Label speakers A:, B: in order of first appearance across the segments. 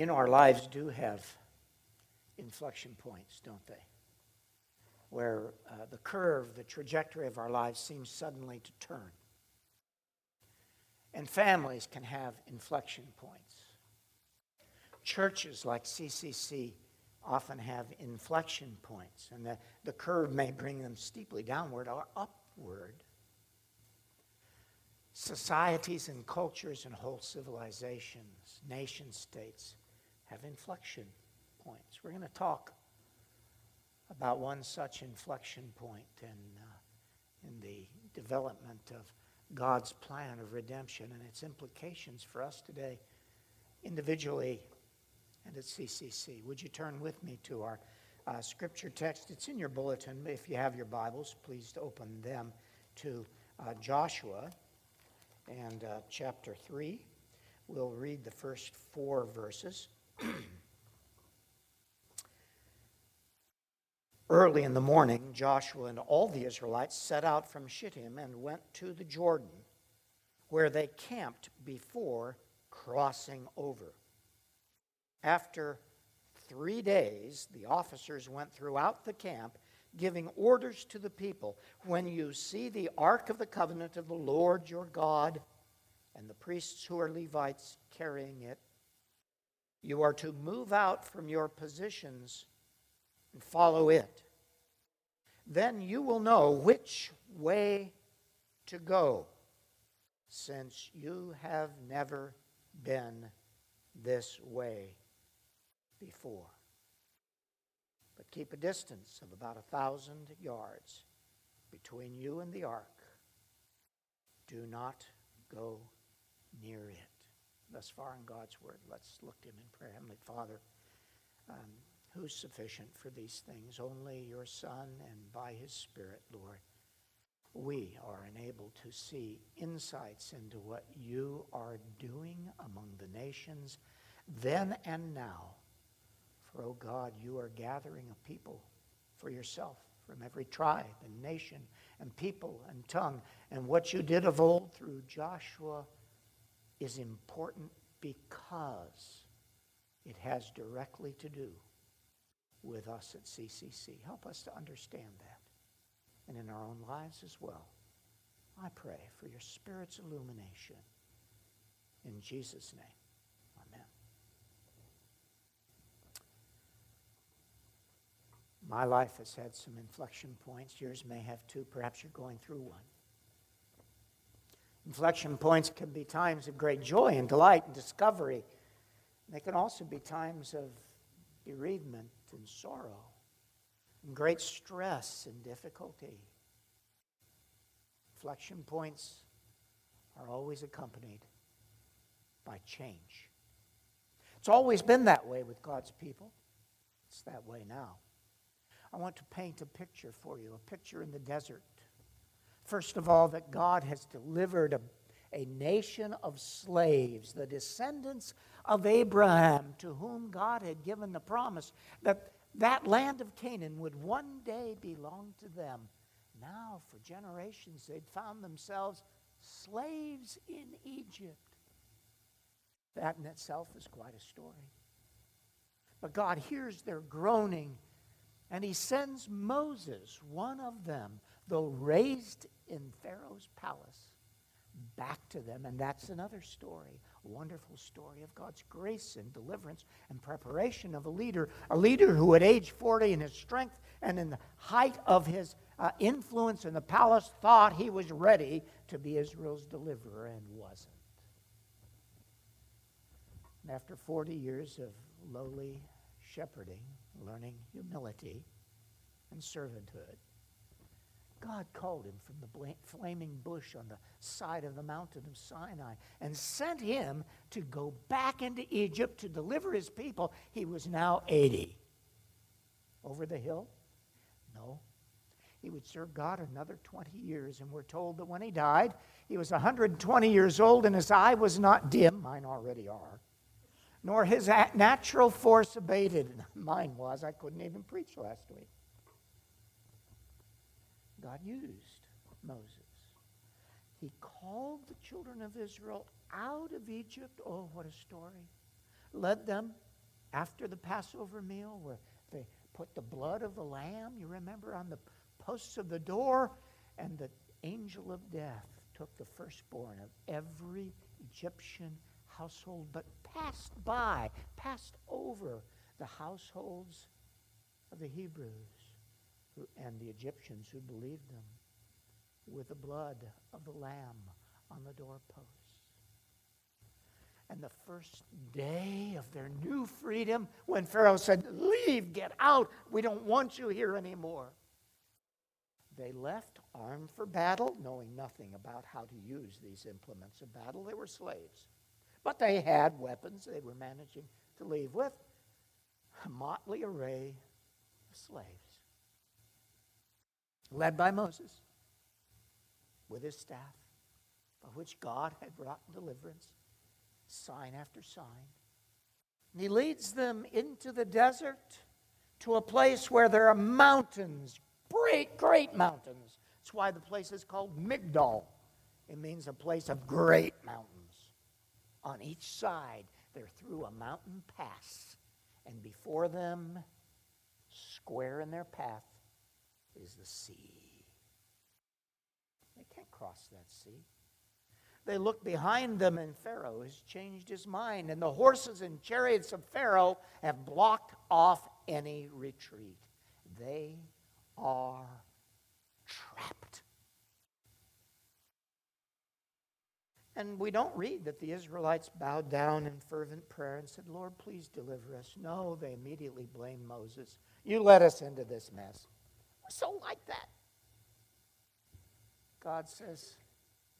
A: You know, our lives do have inflection points, don't they? Where uh, the curve, the trajectory of our lives seems suddenly to turn. And families can have inflection points. Churches like CCC often have inflection points, and the, the curve may bring them steeply downward or upward. Societies and cultures and whole civilizations, nation states, have inflection points. We're going to talk about one such inflection point in, uh, in the development of God's plan of redemption and its implications for us today, individually and at CCC. Would you turn with me to our uh, scripture text? It's in your bulletin. If you have your Bibles, please open them to uh, Joshua and uh, chapter 3. We'll read the first four verses. Early in the morning, Joshua and all the Israelites set out from Shittim and went to the Jordan, where they camped before crossing over. After three days, the officers went throughout the camp, giving orders to the people When you see the ark of the covenant of the Lord your God, and the priests who are Levites carrying it, you are to move out from your positions and follow it. Then you will know which way to go, since you have never been this way before. But keep a distance of about a thousand yards between you and the ark. Do not go near it. Thus far in God's Word, let's look to Him in prayer. Heavenly Father, um, who's sufficient for these things? Only your Son, and by His Spirit, Lord, we are enabled to see insights into what you are doing among the nations then and now. For, oh God, you are gathering a people for yourself from every tribe and nation and people and tongue. And what you did of old through Joshua is important because it has directly to do with us at CCC. Help us to understand that and in our own lives as well. I pray for your Spirit's illumination. In Jesus' name. Amen. My life has had some inflection points. Yours may have too. Perhaps you're going through one. Inflection points can be times of great joy and delight and discovery. They can also be times of bereavement and sorrow, and great stress and difficulty. Inflection points are always accompanied by change. It's always been that way with God's people. It's that way now. I want to paint a picture for you, a picture in the desert. First of all, that God has delivered a, a nation of slaves, the descendants of Abraham, to whom God had given the promise that that land of Canaan would one day belong to them. Now, for generations, they'd found themselves slaves in Egypt. That in itself is quite a story. But God hears their groaning and he sends Moses, one of them, though raised in Pharaoh's palace, back to them. And that's another story, a wonderful story of God's grace and deliverance and preparation of a leader, a leader who at age 40 in his strength and in the height of his uh, influence in the palace thought he was ready to be Israel's deliverer and wasn't. And after 40 years of lowly shepherding, learning humility and servanthood. God called him from the flaming bush on the side of the mountain of Sinai and sent him to go back into Egypt to deliver his people. He was now 80. Over the hill? No. He would serve God another 20 years, and we're told that when he died, he was 120 years old, and his eye was not dim. Mine already are nor his natural force abated. Mine was. I couldn't even preach last week. God used Moses. He called the children of Israel out of Egypt. Oh, what a story. Led them after the Passover meal where they put the blood of the lamb, you remember, on the posts of the door, and the angel of death took the firstborn of every Egyptian household, but passed by, passed over the households of the Hebrews and the Egyptians who believed them with the blood of the lamb on the doorposts. And the first day of their new freedom, when Pharaoh said, Leave, get out, we don't want you here anymore, they left armed for battle, knowing nothing about how to use these implements of battle. They were slaves. But they had weapons they were managing to leave with a motley array of slaves, led by Moses with his staff, by which God had wrought deliverance, sign after sign. And he leads them into the desert to a place where there are mountains, great, great mountains. That's why the place is called Migdol. It means a place of great mountains. On each side, they're through a mountain pass, and before them, square in their path, is the sea. They can't cross that sea. They look behind them, and Pharaoh has changed his mind, and the horses and chariots of Pharaoh have blocked off any retreat. They are trapped. And we don't read that the Israelites bowed down in fervent prayer and said, Lord, please deliver us. No, they immediately blamed Moses. You led us into this mess. So like that. God says,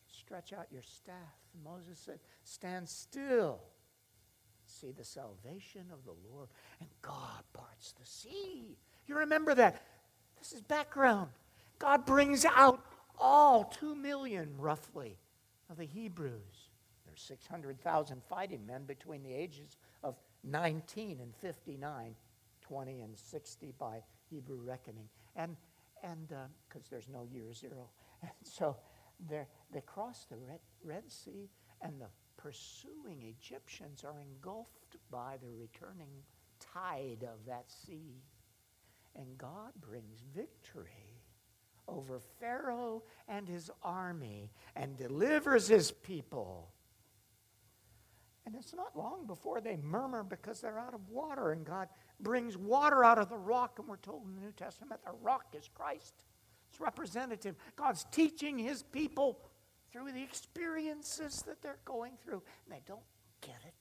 A: Stretch out your staff. Moses said, Stand still. See the salvation of the Lord. And God parts the sea. You remember that. This is background. God brings out all two million, roughly, of the Hebrews. There's 600,000 fighting men between the ages of 19 and 59, 20 and 60 by Hebrew reckoning. And and because uh, there's no year zero. And so they cross the Red, Red Sea, and the pursuing Egyptians are engulfed by the returning tide of that sea. And God brings victory over Pharaoh and his army and delivers his people. And it's not long before they murmur because they're out of water, and God brings water out of the rock. And we're told in the New Testament the rock is Christ. It's representative. God's teaching his people through the experiences that they're going through, and they don't get it.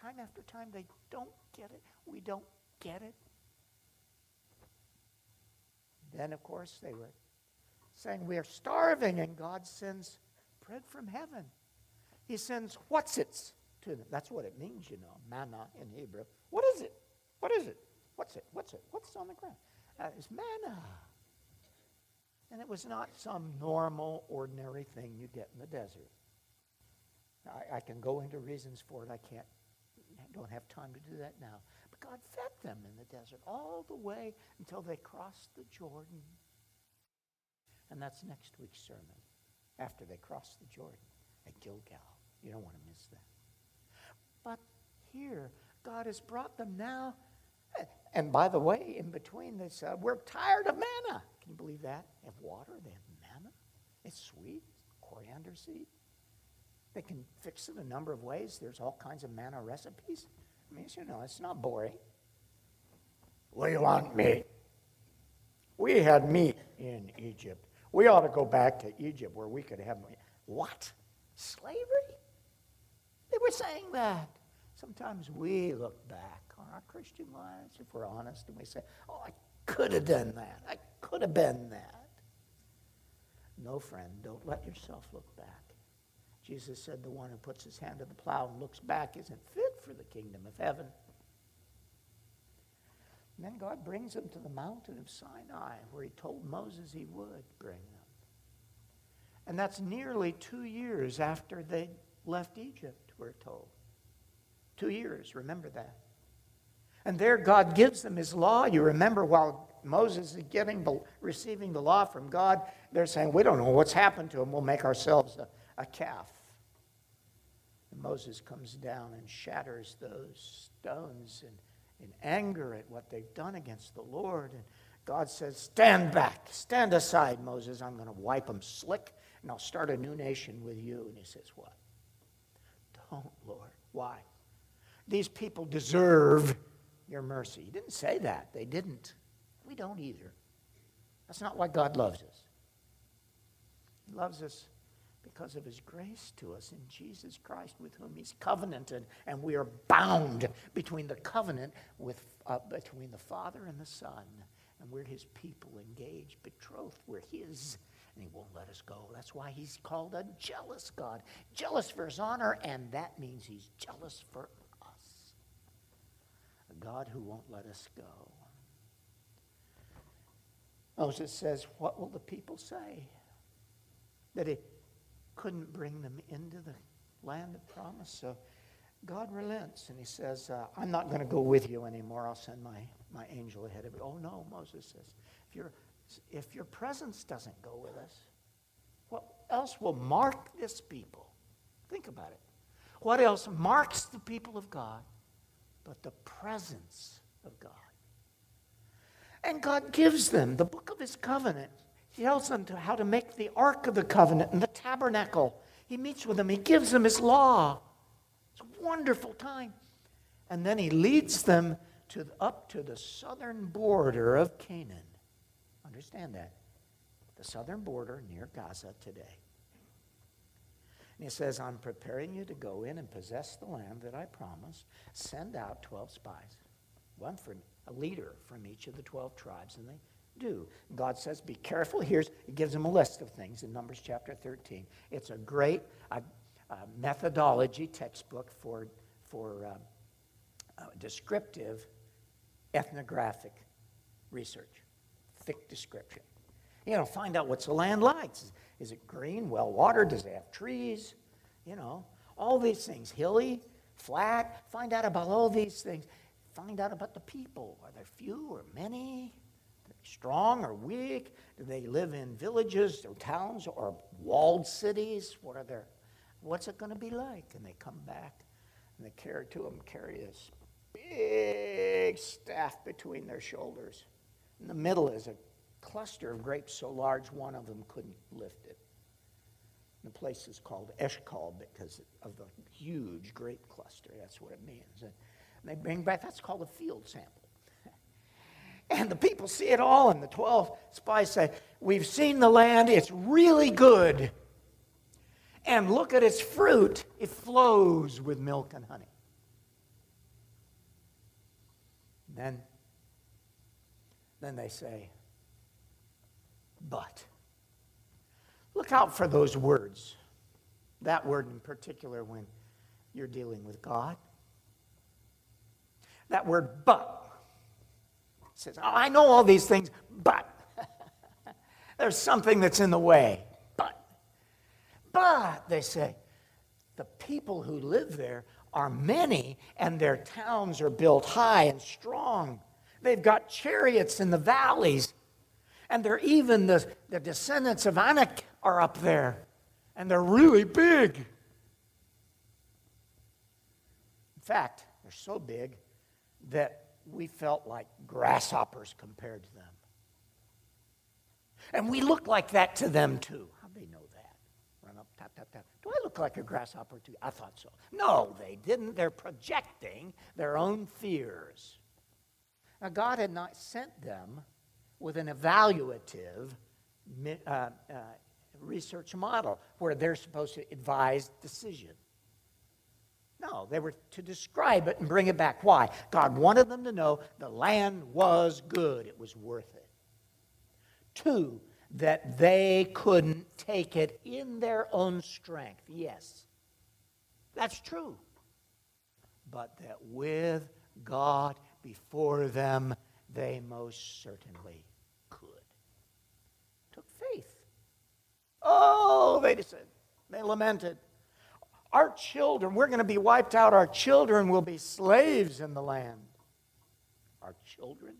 A: Time after time, they don't get it. We don't get it. Then, of course, they were saying, We are starving, and God sends bread from heaven. He sends what's its to them. That's what it means, you know, manna in Hebrew. What is it? What is it? What's it? What's it? What's on the ground? Uh, it's manna. And it was not some normal, ordinary thing you get in the desert. I, I can go into reasons for it. I can't, don't have time to do that now. But God fed them in the desert all the way until they crossed the Jordan. And that's next week's sermon, after they crossed the Jordan at Gilgal. You don't want to miss that. But here, God has brought them now. And by the way, in between, they said, uh, We're tired of manna. Can you believe that? They have water, they have manna. It's sweet, coriander seed. They can fix it a number of ways. There's all kinds of manna recipes. I mean, you know, it's not boring. We want meat. We had meat in Egypt. We ought to go back to Egypt where we could have meat. What? Slavery? They were saying that. Sometimes we look back our Christian lives, if we're honest, and we say, oh, I could have done that. I could have been that. No, friend, don't let yourself look back. Jesus said, The one who puts his hand to the plow and looks back isn't fit for the kingdom of heaven. And then God brings them to the mountain of Sinai, where he told Moses he would bring them. And that's nearly two years after they left Egypt, we're told. Two years, remember that. And there God gives them his law. You remember while Moses is getting receiving the law from God, they're saying, We don't know what's happened to him. We'll make ourselves a, a calf. And Moses comes down and shatters those stones in, in anger at what they've done against the Lord. And God says, Stand back, stand aside, Moses. I'm going to wipe them slick, and I'll start a new nation with you. And he says, What? Don't, Lord. Why? These people deserve your mercy. He didn't say that. They didn't. We don't either. That's not why God loves us. He loves us because of his grace to us in Jesus Christ, with whom he's covenanted, and we are bound between the covenant with, uh, between the Father and the Son. And we're his people, engaged, betrothed. We're his, and he won't let us go. That's why he's called a jealous God. Jealous for his honor, and that means he's jealous for God who won't let us go. Moses says, What will the people say? That he couldn't bring them into the land of promise. So God relents and he says, uh, I'm not going to go with you anymore. I'll send my, my angel ahead of you. Oh, no, Moses says. If, you if your presence doesn't go with us, what else will mark this people? Think about it. What else marks the people of God but the presence of God? And God gives them the book of his covenant. He tells them to how to make the ark of the covenant and the tabernacle. He meets with them, he gives them his law. It's a wonderful time. And then he leads them to, up to the southern border of Canaan. Understand that. The southern border near Gaza today. And he says, I'm preparing you to go in and possess the land that I promised. Send out 12 spies, one from a leader from each of the 12 tribes, and they do. God says, Be careful. Here's, He gives them a list of things in Numbers chapter 13. It's a great methodology textbook for, for uh, uh, descriptive ethnographic research, thick description. You know, find out what's the land like. Is it green, well watered? Does it have trees? You know, all these things, hilly, flat. Find out about all these things. Find out about the people. Are there few or many? strong or weak? Do they live in villages or towns or walled cities? What are their, what's it going to be like? And they come back and they carry to them carry this big staff between their shoulders. In the middle is a cluster of grapes so large one of them couldn't lift it. The place is called Eshkol because of the huge grape cluster. That's what it means. And they bring back, that's called a field sample. And the people see it all, and the 12 spies say, We've seen the land, it's really good. And look at its fruit, it flows with milk and honey. Then, then they say, But. Look out for those words. That word in particular when you're dealing with God. That word, but says, oh, I know all these things, but there's something that's in the way. But, but, they say, the people who live there are many, and their towns are built high and strong. They've got chariots in the valleys, and they're even the, the descendants of Anak are up there, and they're really big. In fact, they're so big that we felt like grasshoppers compared to them. And we look like that to them too. How'd they know that? Run up, tap, tap, tap. Do I look like a grasshopper to you? I thought so. No, they didn't. They're projecting their own fears. Now, God had not sent them with an evaluative uh, uh, research model where they're supposed to advise decision. No, they were to describe it and bring it back. Why? God wanted them to know the land was good, it was worth it. Two, that they couldn't take it in their own strength. Yes, that's true. But that with God before them, they most certainly could. Took faith. Oh, they said, they lamented. Our children, we're going to be wiped out. Our children will be slaves in the land. Our children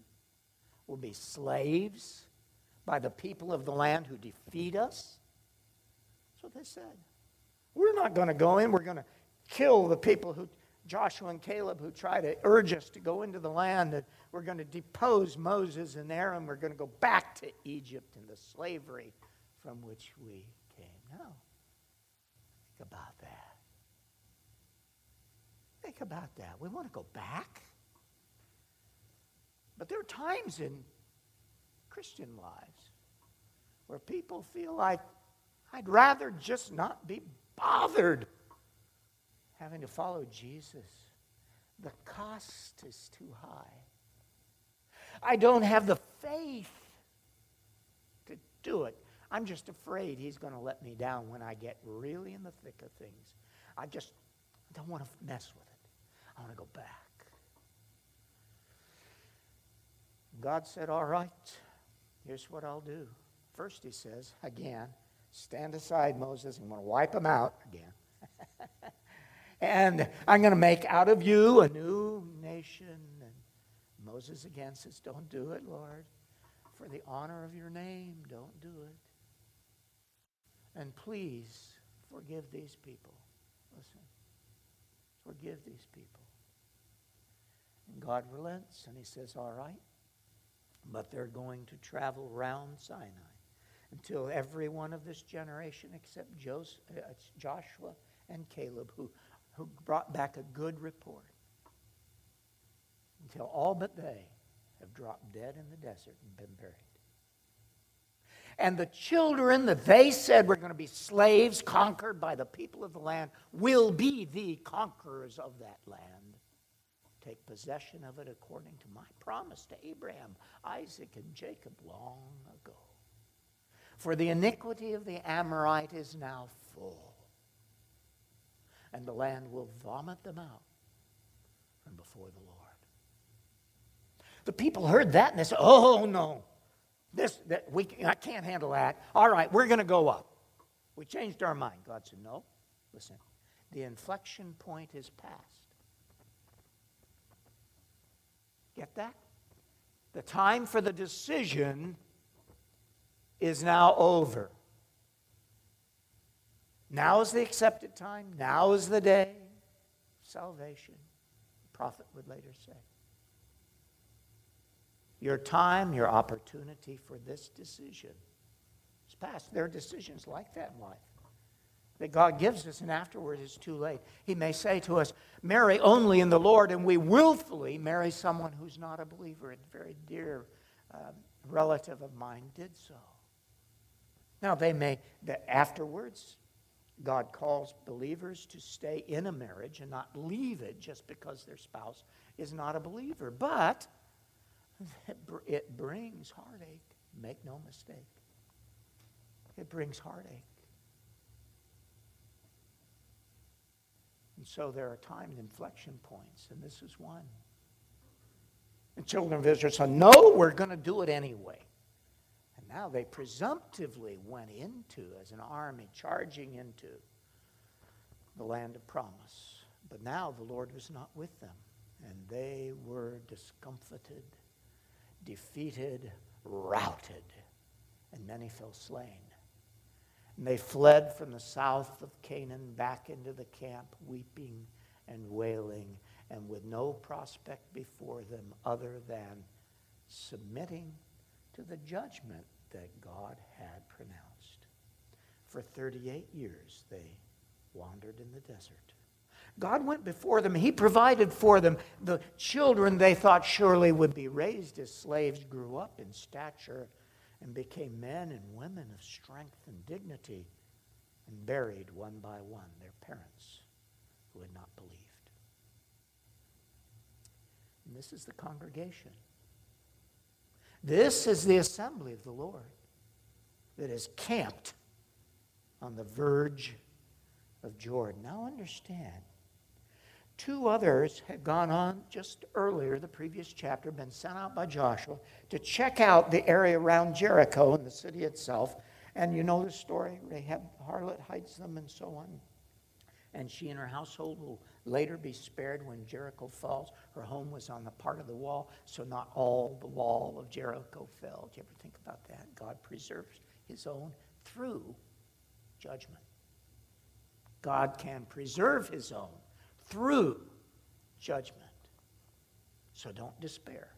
A: will be slaves by the people of the land who defeat us. That's what they said. We're not going to go in. We're going to kill the people who, Joshua and Caleb, who try to urge us to go into the land, that we're going to depose Moses and Aaron, we're going to go back to Egypt and the slavery from which we came. Now, Think about that. Think about that. We want to go back. But there are times in Christian lives where people feel like I'd rather just not be bothered having to follow Jesus. The cost is too high. I don't have the faith to do it. I'm just afraid he's going to let me down when I get really in the thick of things. I just don't want to mess with it. I want to go back. God said, All right, here's what I'll do. First, he says, again, stand aside, Moses. I'm going to wipe them out again. and I'm going to make out of you a new nation. And Moses again says, Don't do it, Lord. For the honor of your name, don't do it. And please forgive these people. Listen, forgive these people. And God relents and he says, All right, but they're going to travel round Sinai until every one of this generation except uh, Joshua and Caleb, who, who brought back a good report, until all but they have dropped dead in the desert and been buried. And the children that they said were going to be slaves conquered by the people of the land will be the conquerors of that land. Take possession of it according to my promise to Abraham, Isaac, and Jacob long ago. For the iniquity of the Amorite is now full, and the land will vomit them out from before the Lord. The people heard that and they said, Oh, no. This, that we, I can't handle that. All right, we're going to go up. We changed our mind. God said, No. Listen, the inflection point is past. Get that? The time for the decision is now over. Now is the accepted time. Now is the day salvation. The prophet would later say. Your time, your opportunity for this decision is past. There are decisions like that in life that God gives us, and afterwards it's too late. He may say to us, Marry only in the Lord, and we willfully marry someone who's not a believer. A very dear uh, relative of mine did so. Now, they may, that afterwards, God calls believers to stay in a marriage and not leave it just because their spouse is not a believer. But it brings heartache. Make no mistake. It brings heartache. And so there are timed inflection points, and this is one. The children of Israel said, No, we're going to do it anyway. And now they presumptively went into, as an army, charging into the land of promise. But now the Lord was not with them, and they were discomfited defeated, routed, and many fell slain. And they fled from the south of Canaan back into the camp, weeping and wailing, and with no prospect before them other than submitting to the judgment that God had pronounced. For 38 years they wandered in the desert. God went before them. He provided for them. The children they thought surely would be raised as slaves grew up in stature and became men and women of strength and dignity and buried one by one their parents who had not believed. And this is the congregation. This is the assembly of the Lord that is camped on the verge of Jordan. Now understand, Two others had gone on just earlier, the previous chapter, been sent out by Joshua to check out the area around Jericho and the city itself. And you know the story. Rahab harlot hides them and so on. And she and her household will later be spared when Jericho falls. Her home was on the part of the wall, so not all the wall of Jericho fell. Do you ever think about that? God preserves his own through judgment. God can preserve his own through judgment. So don't despair.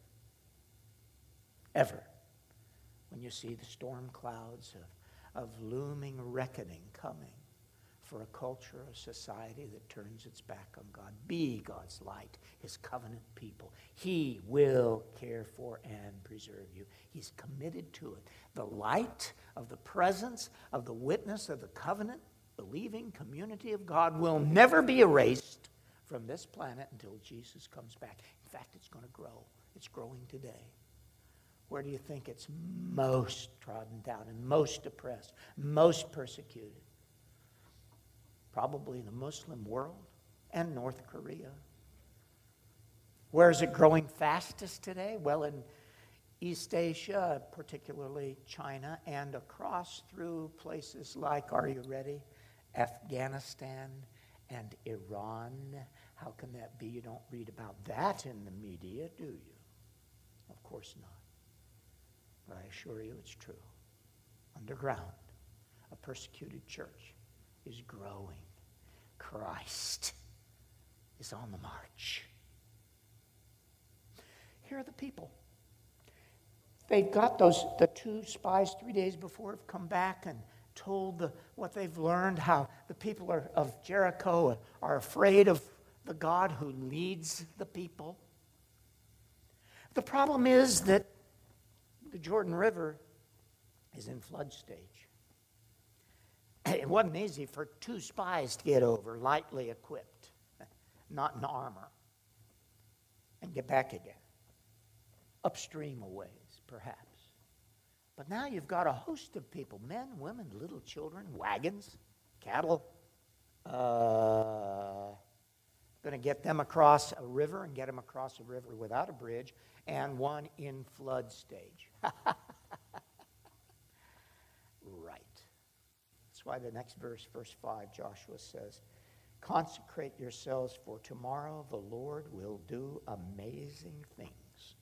A: Ever. When you see the storm clouds of, of looming reckoning coming for a culture, a society that turns its back on God. Be God's light, his covenant people. He will care for and preserve you. He's committed to it. The light of the presence of the witness of the covenant believing community of God will never be erased from this planet until Jesus comes back. In fact, it's going to grow. It's growing today. Where do you think it's most trodden down and most oppressed, most persecuted? Probably the Muslim world and North Korea. Where is it growing fastest today? Well, in East Asia, particularly China, and across through places like, are you ready? Afghanistan and Iran. How can that be? You don't read about that in the media, do you? Of course not. But I assure you it's true. Underground, a persecuted church is growing. Christ is on the march. Here are the people. They've got those, the two spies three days before have come back and told the, what they've learned, how the people are, of Jericho are afraid of the God who leads the people. The problem is that the Jordan River is in flood stage. It wasn't easy for two spies to get over, lightly equipped, not in armor, and get back again. Upstream a ways, perhaps. But now you've got a host of people men, women, little children, wagons, cattle. Uh, going to get them across a river and get them across a river without a bridge, and one in flood stage. right. That's why the next verse, verse 5, Joshua says, Consecrate yourselves, for tomorrow the Lord will do amazing things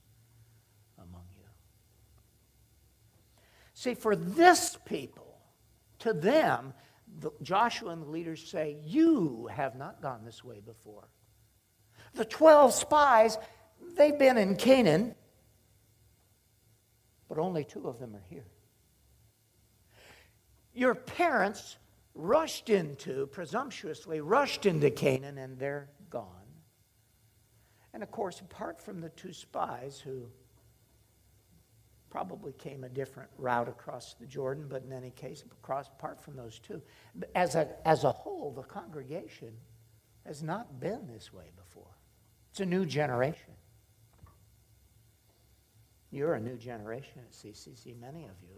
A: among you. See, for this people, to them, the, Joshua and the leaders say, You have not gone this way before. The 12 spies, they've been in Canaan, but only two of them are here. Your parents rushed into, presumptuously rushed into Canaan, and they're gone. And of course, apart from the two spies who probably came a different route across the Jordan, but in any case, across, apart from those two, as a, as a whole, the congregation has not been this way before. It's a new generation. You're a new generation at CCC. Many of you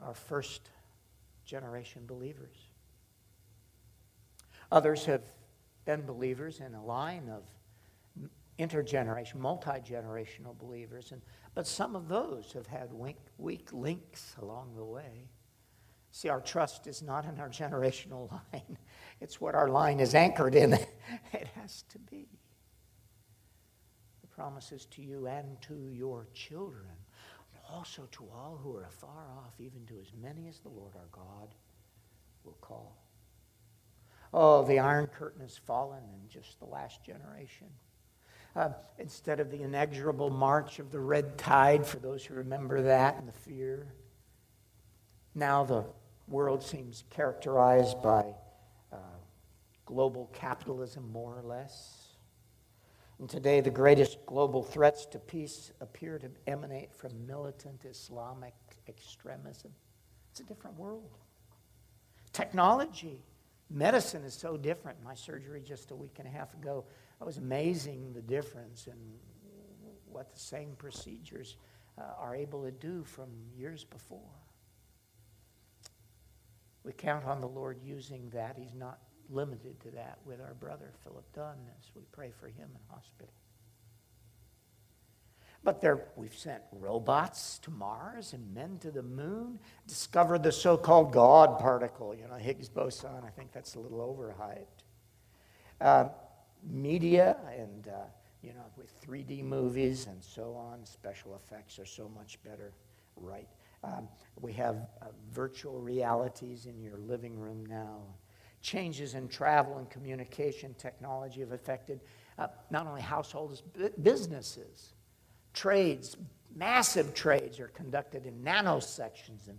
A: are first generation believers. Others have been believers in a line of intergeneration, multi generational believers. And but some of those have had weak, links along the way. See, our trust is not in our generational line, it's what our line is anchored in. it has to be. The promises to you and to your children, also to all who are afar off, even to as many as the Lord our God will call. Oh, the Iron Curtain has fallen in just the last generation uh, instead of the inexorable march of the red tide, for those who remember that and the fear. Now the world seems characterized by uh, global capitalism, more or less. And today, the greatest global threats to peace appear to emanate from militant Islamic extremism. It's a different world. Technology, medicine is so different. My surgery just a week and a half ago it was amazing the difference in what the same procedures uh, are able to do from years before. We count on the Lord using that. He's not limited to that with our brother Philip Dunn as we pray for him in hospital. But there, we've sent robots to Mars and men to the moon, discovered the so called God particle, you know, Higgs boson. I think that's a little overhyped. Uh, media and, uh, you know, with 3D movies and so on, special effects are so much better, right? Um, we have uh, virtual realities in your living room now. Changes in travel and communication technology have affected uh, not only households, but businesses. Trades, massive trades are conducted in nanosections and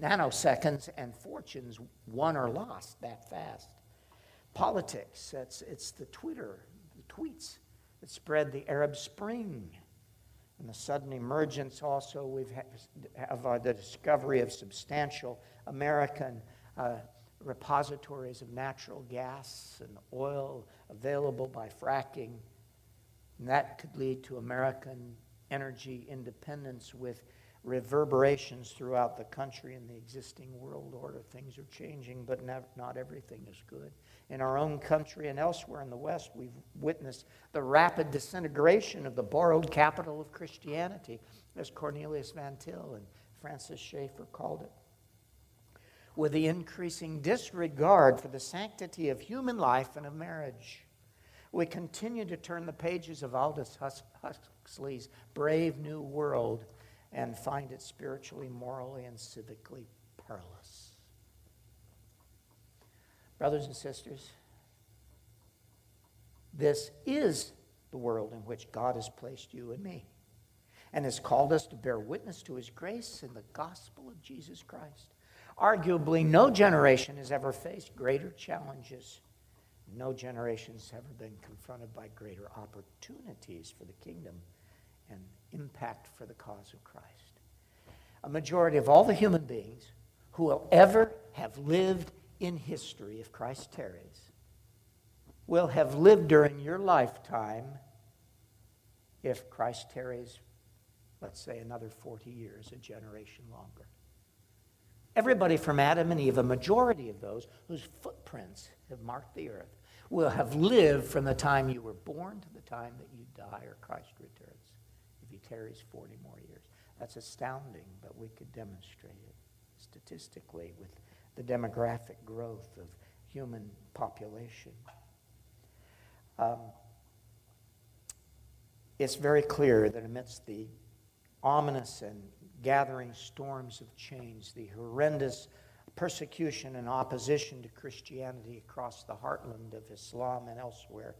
A: nanoseconds, and fortunes won or lost that fast. Politics, it's, it's the Twitter, the tweets that spread the Arab Spring. And the sudden emergence also we've of uh, the discovery of substantial American uh, repositories of natural gas and oil available by fracking. And that could lead to American energy independence with reverberations throughout the country and the existing world order. Things are changing, but not everything is good. In our own country and elsewhere in the West, we've witnessed the rapid disintegration of the borrowed capital of Christianity, as Cornelius Van Til and Francis Schaeffer called it. With the increasing disregard for the sanctity of human life and of marriage, we continue to turn the pages of Aldous Huxley's Brave New World and find it spiritually, morally, and civically perilous. Brothers and sisters, this is the world in which God has placed you and me and has called us to bear witness to his grace in the gospel of Jesus Christ. Arguably, no generation has ever faced greater challenges. No generation has ever been confronted by greater opportunities for the kingdom and impact for the cause of Christ. A majority of all the human beings who will ever have lived in history, if Christ tarries, will have lived during your lifetime if Christ tarries, let's say, another 40 years, a generation longer. Everybody from Adam and Eve, a majority of those whose footprints have marked the earth, will have lived from the time you were born to the time that you die or Christ returns, if he tarries 40 more years. That's astounding, but we could demonstrate it statistically with the demographic growth of human population. Um, it's very clear that amidst the ominous and gathering storms of change, the horrendous persecution and opposition to Christianity across the heartland of Islam and elsewhere,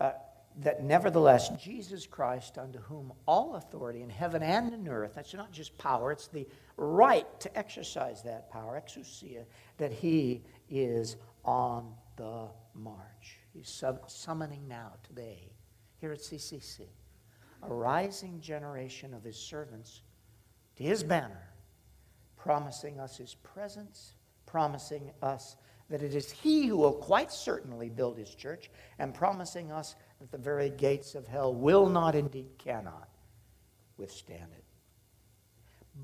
A: uh, that nevertheless, Jesus Christ, unto whom all authority in heaven and in earth, that's not just power, it's the right to exercise that power, exousia, that he is on the march. He's summoning now, today, here at CCC, a rising generation of his servants to his banner, promising us his presence, promising us that it is he who will quite certainly build his church, and promising us that the very gates of hell will not, indeed cannot, withstand it.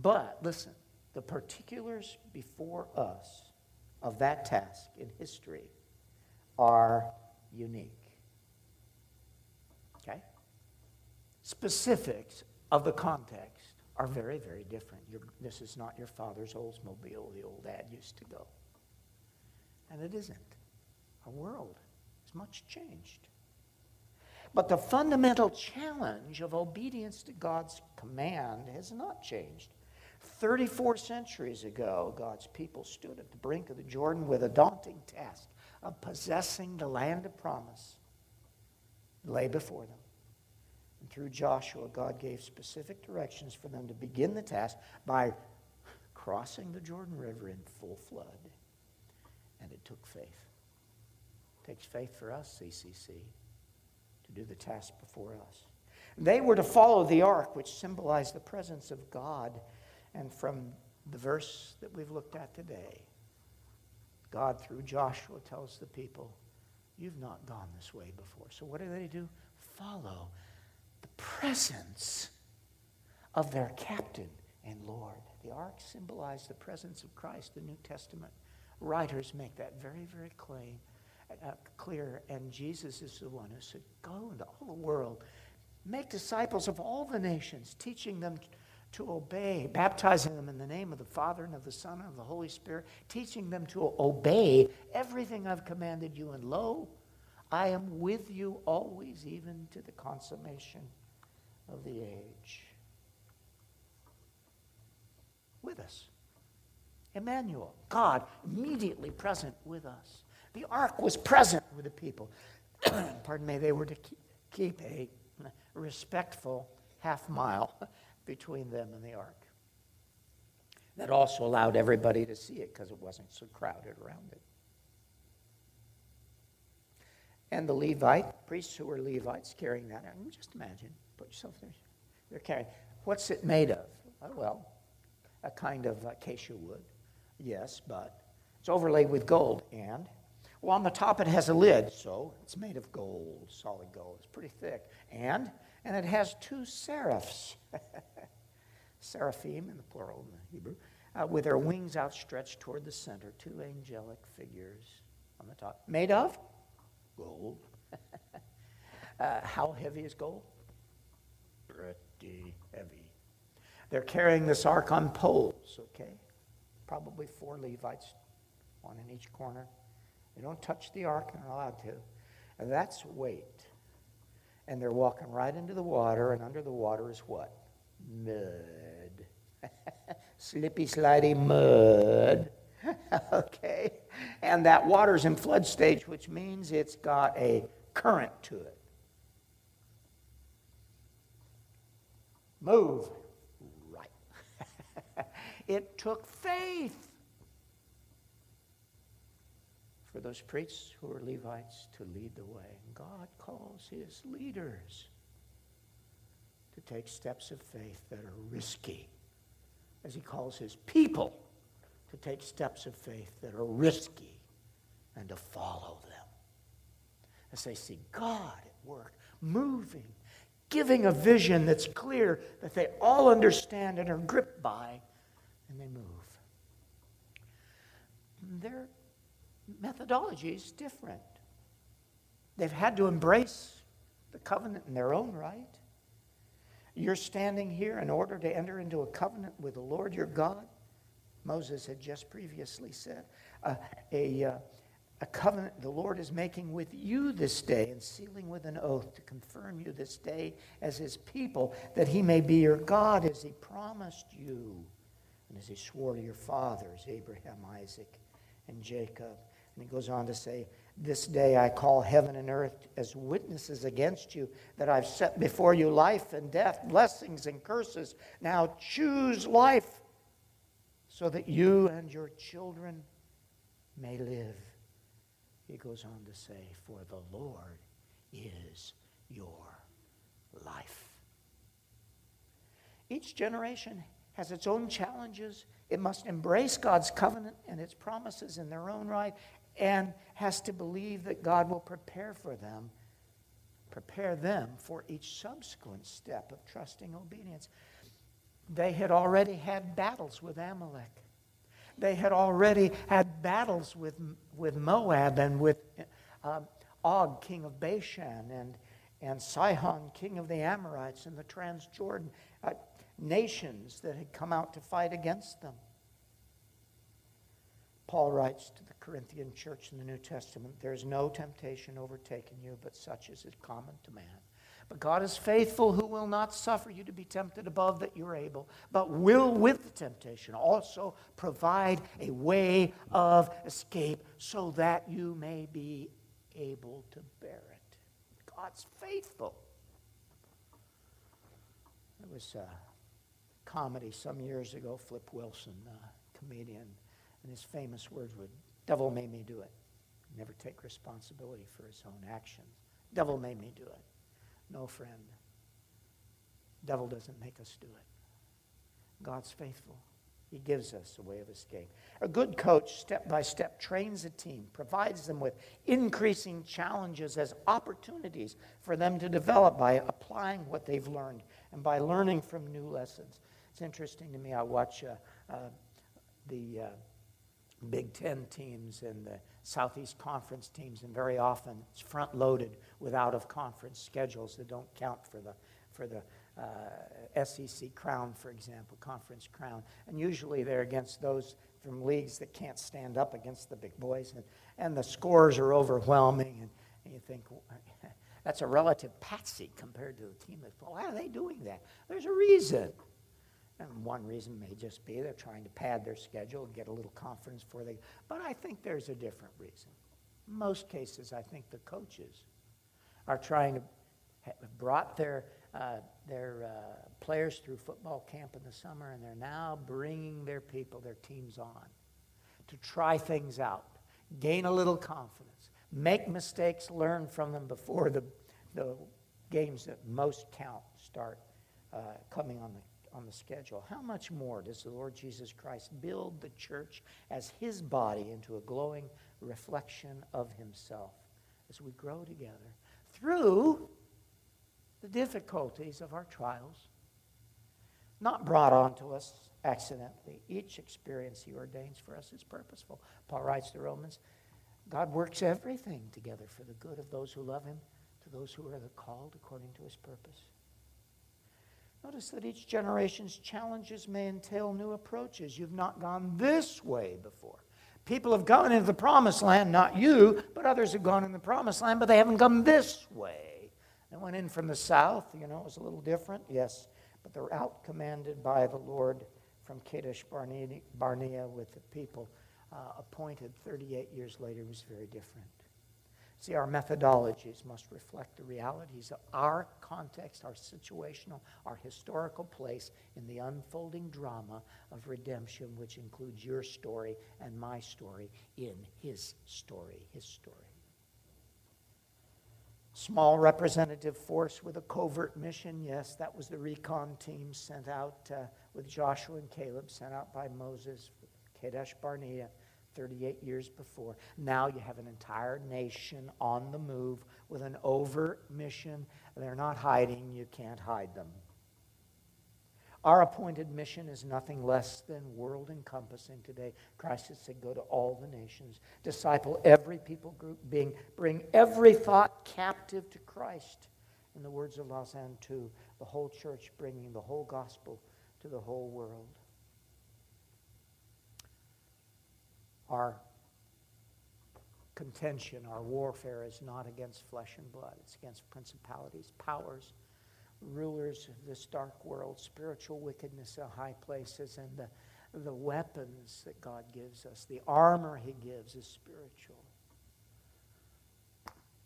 A: But listen, the particulars before us of that task in history are unique. Okay? Specifics of the context are very, very different. This is not your father's Oldsmobile the old dad used to go. And it isn't. Our world is much changed. But the fundamental challenge of obedience to God's command has not changed. 34 centuries ago, God's people stood at the brink of the Jordan with a daunting task of possessing the land of promise lay before them. And through Joshua, God gave specific directions for them to begin the task by crossing the Jordan River in full flood. And it took faith. It takes faith for us, CCC to do the task before us. They were to follow the ark, which symbolized the presence of God. And from the verse that we've looked at today, God, through Joshua, tells the people, You've not gone this way before. So what do they do? Follow the presence of their captain and Lord. The ark symbolized the presence of Christ. The New Testament writers make that very, very plain uh, clear. And Jesus is the one who said, Go into all the world, make disciples of all the nations, teaching them to obey, baptizing them in the name of the Father and of the Son and of the Holy Spirit, teaching them to obey everything I've commanded you. And lo, I am with you always, even to the consummation of the age. With us. Emmanuel, God immediately present with us. The ark was present with the people. Pardon me, they were to keep a respectful half mile between them and the ark. That also allowed everybody to see it because it wasn't so crowded around it. And the Levite, priests who were Levites carrying that, just imagine, put yourself there. They're carrying. What's it made of? Uh, well, a kind of acacia wood, yes, but it's overlaid with gold. And, well, on the top it has a lid, so it's made of gold, solid gold. It's pretty thick. And, and it has two seraphs, seraphim in the plural in the Hebrew, uh, with their wings outstretched toward the center, two angelic figures on the top. Made of? Gold. uh, how heavy is gold? Pretty heavy. They're carrying this ark on poles, okay? Probably four Levites, one in each corner. They don't touch the ark, they're not allowed to. And that's weight. And they're walking right into the water, and under the water is what? Mud. Slippy, slidey mud. okay? And that water's in flood stage, which means it's got a current to it. Move right. it took faith for those priests who were Levites to lead the way. God calls his leaders to take steps of faith that are risky, as he calls his people to take steps of faith that are risky and to follow them. As they see God at work, moving, giving a vision that's clear, that they all understand and are gripped by, and they move. Their methodology is different. They've had to embrace the covenant in their own right. You're standing here in order to enter into a covenant with the Lord your God. Moses had just previously said. Uh, a, uh, a covenant the Lord is making with you this day and sealing with an oath to confirm you this day as his people, that he may be your God as he promised you and as he swore to your fathers, Abraham, Isaac, and Jacob. And he goes on to say, This day I call heaven and earth as witnesses against you that I've set before you life and death, blessings and curses. Now choose life so that you and your children may live. He goes on to say, For the Lord is your life. Each generation has its own challenges. It must embrace God's covenant and its promises in their own right and has to believe that God will prepare for them, prepare them for each subsequent step of trusting obedience. They had already had battles with Amalek. They had already had battles with, with Moab and with uh, Og, king of Bashan, and, and Sihon, king of the Amorites, and the Transjordan uh, nations that had come out to fight against them. Paul writes to the Corinthian church in the New Testament There is no temptation overtaken you, but such as is common to man. But God is faithful, who will not suffer you to be tempted above that you're able, but will with the temptation also provide a way of escape so that you may be able to bear it. God's faithful. There was a comedy some years ago, Flip Wilson, comedian, and his famous words were, Devil made me do it. Never take responsibility for his own actions. Devil made me do it. No, friend. Devil doesn't make us do it. God's faithful. He gives us a way of escape. A good coach, step by step, trains a team, provides them with increasing challenges as opportunities for them to develop by applying what they've learned and by learning from new lessons. It's interesting to me. I watch uh, uh, the uh, Big Ten teams and the Southeast Conference teams, and very often it's front loaded with out of conference schedules that don't count for the, for the uh, SEC crown, for example, conference crown. And usually they're against those from leagues that can't stand up against the big boys, and, and the scores are overwhelming. And, and you think, that's a relative patsy compared to the team that's, why are they doing that? There's a reason. And one reason may just be they're trying to pad their schedule and get a little confidence before they. But I think there's a different reason. Most cases, I think the coaches are trying to have brought their, uh, their uh, players through football camp in the summer, and they're now bringing their people, their teams on to try things out, gain a little confidence, make mistakes, learn from them before the, the games that most count start uh, coming on the on the schedule. How much more does the Lord Jesus Christ build the church as his body into a glowing reflection of himself as we grow together through the difficulties of our trials, not brought onto us accidentally. Each experience he ordains for us is purposeful. Paul writes to Romans God works everything together for the good of those who love him, to those who are the called according to his purpose. Notice that each generation's challenges may entail new approaches. You've not gone this way before. People have gone into the promised land, not you, but others have gone in the promised land, but they haven't come this way. They went in from the south, you know, it was a little different, yes, but the route commanded by the Lord from Kadesh Barnea with the people uh, appointed 38 years later was very different. See, our methodologies must reflect the realities of our context, our situational, our historical place in the unfolding drama of redemption, which includes your story and my story in his story, his story. Small representative force with a covert mission, yes, that was the recon team sent out uh, with Joshua and Caleb, sent out by Moses, Kadesh Barnea 38 years before. Now you have an entire nation on the move with an overt mission. They're not hiding, you can't hide them. Our appointed mission is nothing less than world encompassing today. Christ has said, Go to all the nations, disciple every people group, being, bring every thought captive to Christ. In the words of Lausanne II, the whole church bringing the whole gospel to the whole world. Our contention, our warfare is not against flesh and blood, it's against principalities, powers, rulers of this dark world, spiritual wickedness in high places, and the, the weapons that God gives us, the armor He gives is spiritual.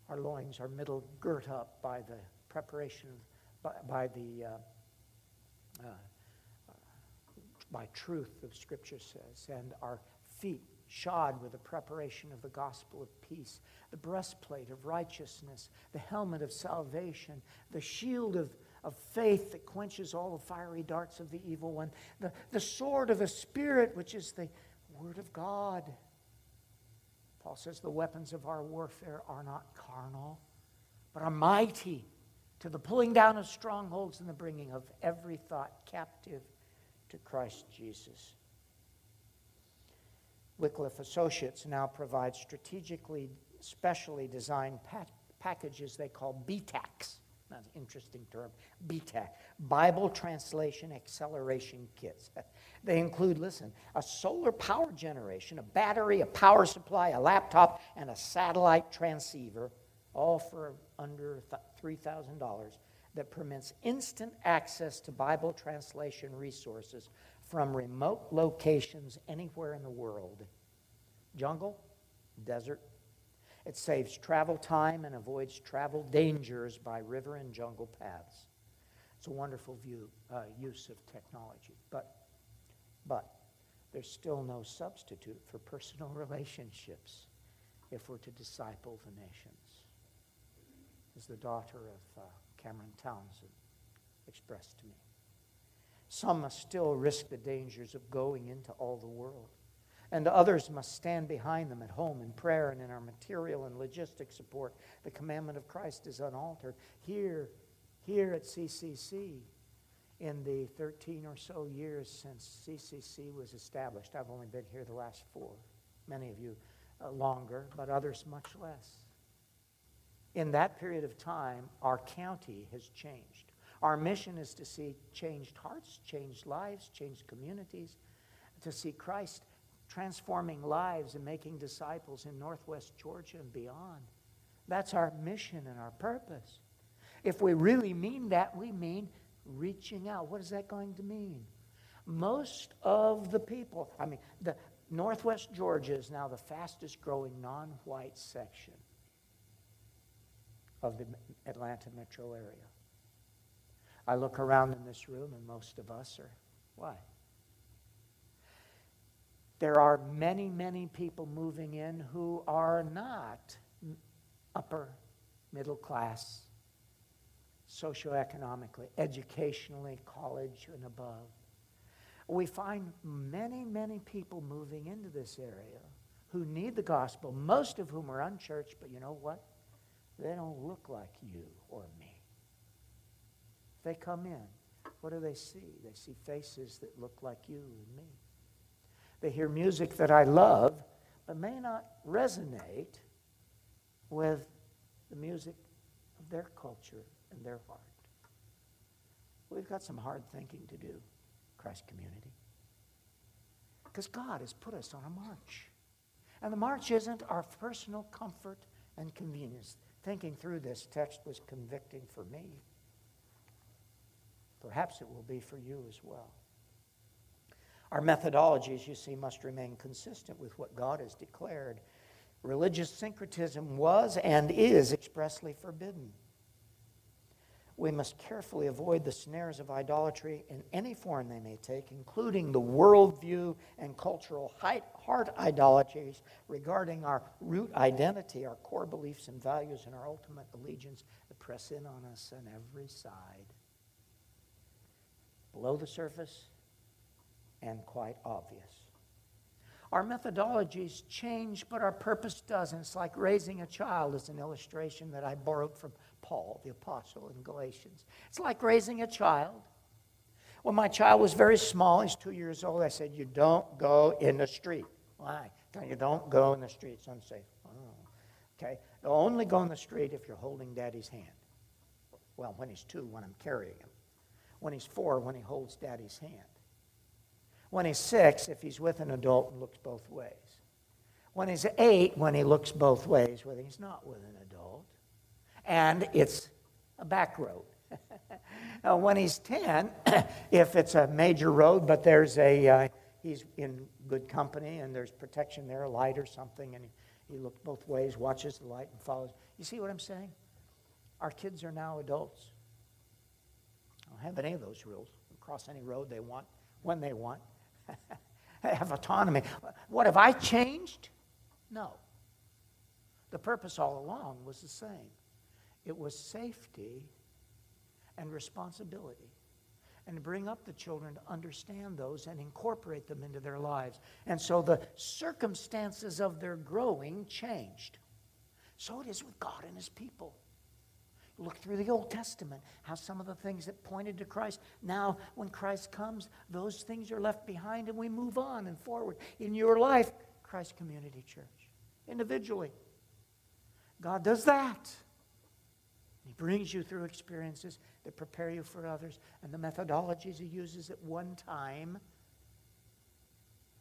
A: Our loins are middle girt up by the preparation, by, by the uh, uh, by truth, the Scripture says, and our feet shod with the preparation of the gospel of peace, the breastplate of righteousness, the helmet of salvation, the shield of, of faith that quenches all the fiery darts of the evil one, the, the sword of the Spirit, which is the Word of God. Paul says the weapons of our warfare are not carnal, but are mighty to the pulling down of strongholds and the bringing of every thought captive to Christ Jesus. Wycliffe Associates now provide strategically, specially designed packages they call BTAKs. That's an interesting term, BTAK, Bible Translation Acceleration Kits. They include, listen, a solar power generation, a battery, a power supply, a laptop, and a satellite transceiver, all for under $3,000, that permits instant access to Bible translation resources from remote locations anywhere in the world. Jungle, desert. It saves travel time and avoids travel dangers by river and jungle paths. It's a wonderful view, uh, use of technology. But, but there's still no substitute for personal relationships if we're to disciple the nations. As the daughter of uh, Cameron Townsend expressed to me. Some must still risk the dangers of going into all the world. And others must stand behind them at home in prayer and in our material and logistic support. The commandment of Christ is unaltered. Here, here at CCC, in the 13 or so years since CCC was established, I've only been here the last four, many of you uh, longer, but others much less. In that period of time, our county has changed. Our mission is to see changed hearts, changed lives, changed communities, to see Christ transforming lives and making disciples in Northwest Georgia and beyond. That's our mission and our purpose. If we really mean that, we mean reaching out. What is that going to mean? Most of the people, I mean, the, Northwest Georgia is now the fastest growing non white section of the Atlanta metro area. I look around in this room, and most of us are why? There are many, many people moving in who are not upper middle class, socioeconomically, educationally, college and above. We find many, many people moving into this area who need the gospel, most of whom are unchurched, but you know what? They don't look like you or me. They come in. What do they see? They see faces that look like you and me. They hear music that I love, but may not resonate with the music of their culture and their heart. We've got some hard thinking to do, Christ community. Because God has put us on a march. And the march isn't our personal comfort and convenience. Thinking through this text was convicting for me. Perhaps it will be for you as well. Our methodologies, you see, must remain consistent with what God has declared. Religious syncretism was and is expressly forbidden. We must carefully avoid the snares of idolatry in any form they may take, including the worldview and cultural heart idolatries regarding our root identity, our core beliefs and values, and our ultimate allegiance that press in on us on every side. Below the surface, and quite obvious. Our methodologies change, but our purpose doesn't. It's like raising a child, is an illustration that I borrowed from Paul, the apostle, in Galatians. It's like raising a child. When my child was very small, he's two years old, I said, You don't go in the street. Why? You don't go in the street. It's unsafe. Oh. Okay? You'll only go in the street if you're holding daddy's hand. Well, when he's two, when I'm carrying him. When he's four, when he holds daddy's hand when he's six, if he's with an adult and looks both ways. When he's eight, when he looks both ways, whether he's not with an adult. And it's a back road. when he's 10, if it's a major road, but there's a, uh, he's in good company and there's protection there, a light or something, and he, he looks both ways, watches the light, and follows. You see what I'm saying? Our kids are now adults. Have any of those rules. Cross any road they want, when they want. have autonomy. What have I changed? No. The purpose all along was the same it was safety and responsibility. And to bring up the children to understand those and incorporate them into their lives. And so the circumstances of their growing changed. So it is with God and His people. Look through the Old Testament, how some of the things that pointed to Christ, now when Christ comes, those things are left behind and we move on and forward. In your life, Christ Community Church, individually. God does that. He brings you through experiences that prepare you for others, and the methodologies He uses at one time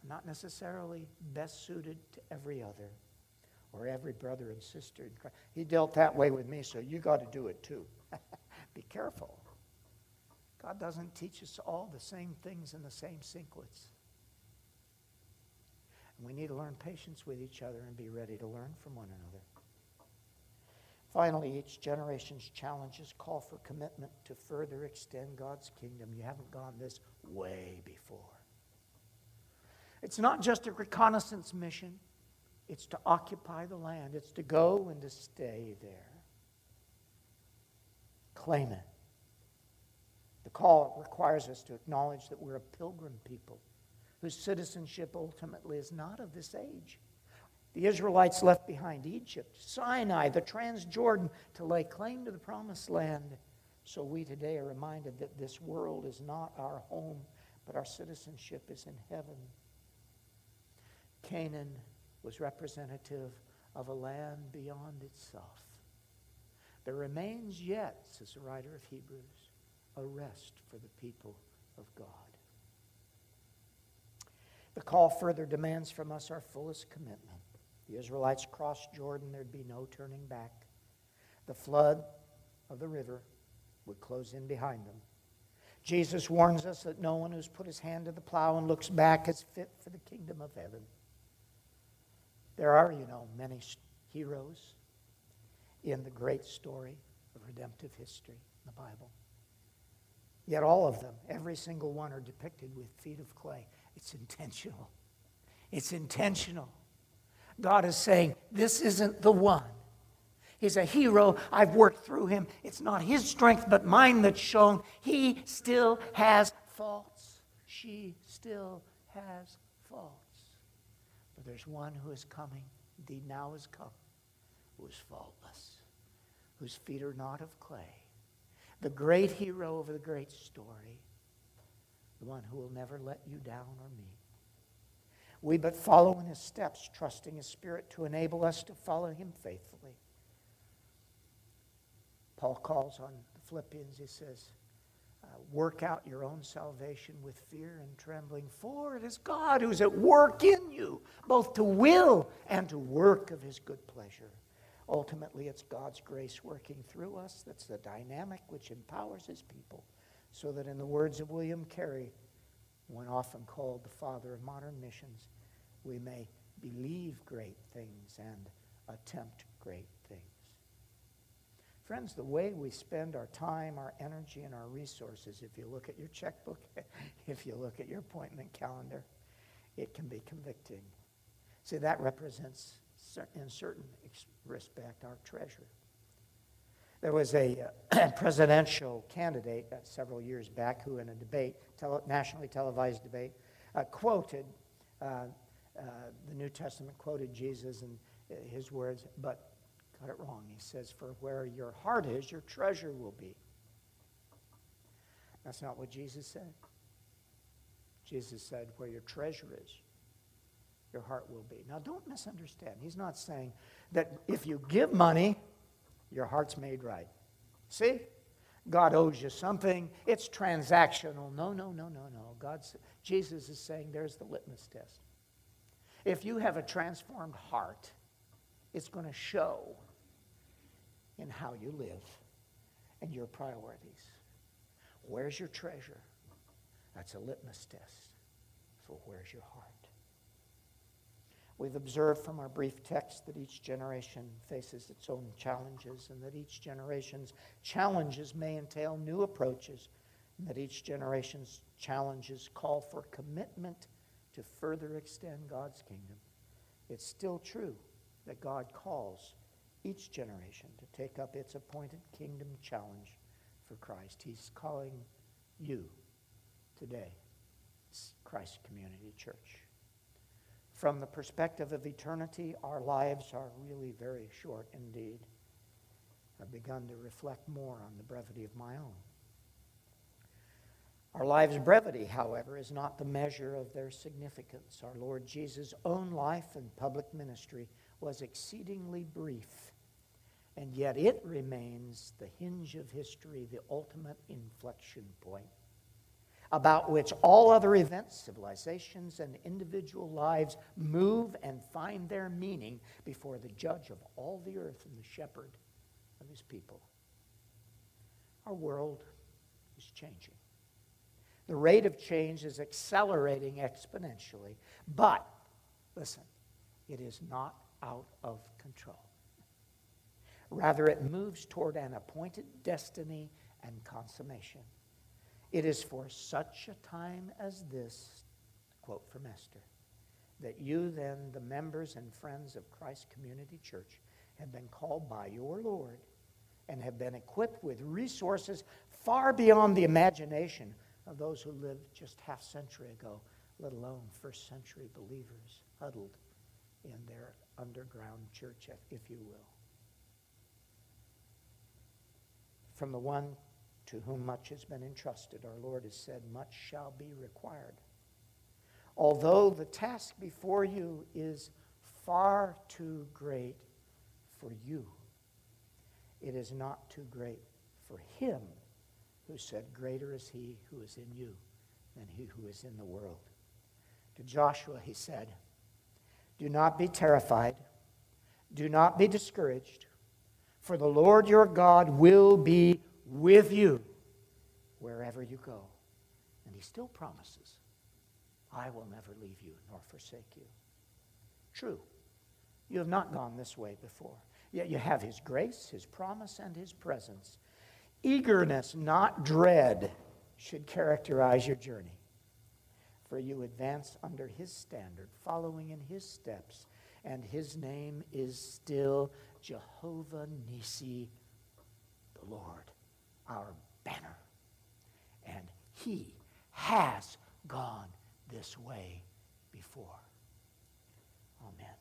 A: not necessarily best suited to every other or every brother and sister in Christ. He dealt that way with me, so you got to do it too. Be careful. God doesn't teach us all the same things in the same sequence. And we need to learn patience with each other and be ready to learn from one another. Finally, each generation's challenges call for commitment to further extend God's kingdom. You haven't gone this way before. It's not just a reconnaissance mission. It's to occupy the land, it's to go and to stay there. Claim it. The call requires us to acknowledge that we're a pilgrim people whose citizenship ultimately is not of this age. The Israelites left behind Egypt, Sinai, the Transjordan to lay claim to the promised land. So we today are reminded that this world is not our home, but our citizenship is in heaven. Canaan was representative of a land beyond itself. There remains yet, says the writer of Hebrews, a rest for the people of God. The call further demands from us our fullest commitment. The Israelites crossed Jordan, there'd be no turning back. The flood of the river would close in behind them. Jesus warns us that no one who's put his hand to the plow and looks back is fit for the kingdom of heaven. There are, you know, many heroes in the great story of redemptive history in the Bible. Yet all of them, every single one, are depicted with feet of clay. It's intentional. It's intentional. God is saying, This isn't the one. He's a hero. I've worked through him. It's not his strength, but mine that's shown. He still has faults. She still has faults. But there's one who is coming, indeed now has come, who is faultless, whose feet are not of clay. The great hero of the great story, the one who will never let you down or me. We but follow in his steps, trusting his spirit to enable us to follow him faithfully. Paul calls on the Philippians, he says, uh, work out your own salvation with fear and trembling, for it is God who's at work in you, both to will and to work of his good pleasure. Ultimately, it's God's grace working through us that's the dynamic which empowers his people, so that, in the words of William Carey, when often called the father of modern missions, we may believe great things and attempt great. Friends, the way we spend our time, our energy, and our resources, if you look at your checkbook, if you look at your appointment calendar, it can be convicting. See, that represents, in certain respect, our treasure. There was a uh, presidential candidate uh, several years back who, in a debate, tele- nationally televised debate, uh, quoted uh, the New Testament, quoted Jesus and his words, but got it wrong. He says, For where your heart is, your treasure will be. That's not what Jesus said. Jesus said, Where your treasure is, your heart will be. Now, don't misunderstand. He's not saying that if you give money, your heart's made right. See? God owes you something. It's transactional. No, no, no, no, no. God's, Jesus is saying there's the litmus test. If you have a transformed heart, it's going to show in how you live and your priorities. Where's your treasure? That's a litmus test for where's your heart. We've observed from our brief text that each generation faces its own challenges and that each generation's challenges may entail new approaches and that each generation's challenges call for commitment to further extend God's kingdom. It's still true that God calls each generation to take up its appointed kingdom challenge for Christ. He's calling you today, Christ Community Church. From the perspective of eternity, our lives are really very short indeed. I've begun to reflect more on the brevity of my own. Our lives' brevity, however, is not the measure of their significance. Our Lord Jesus' own life and public ministry was exceedingly brief, and yet it remains the hinge of history, the ultimate inflection point about which all other events, civilizations, and individual lives move and find their meaning before the judge of all the earth and the shepherd of his people. Our world is changing. The rate of change is accelerating exponentially, but listen, it is not out of control. Rather, it moves toward an appointed destiny and consummation. It is for such a time as this, quote from Esther, that you then, the members and friends of Christ Community Church, have been called by your Lord and have been equipped with resources far beyond the imagination of those who lived just half century ago, let alone first century believers huddled in their underground church, if you will. From the one to whom much has been entrusted, our Lord has said, much shall be required. Although the task before you is far too great for you, it is not too great for him who said, Greater is he who is in you than he who is in the world. To Joshua, he said, Do not be terrified, do not be discouraged, for the Lord your God will be with you wherever you go. And he still promises, I will never leave you nor forsake you. True, You have not gone this way before. Yet you have His grace, His promise, and His presence. Eagerness, not dread, should characterize your journey. For you advance under His standard, following in His steps, and His name is still Jehovah Nisi, the Lord, our banner. And He has gone this way before. Amen.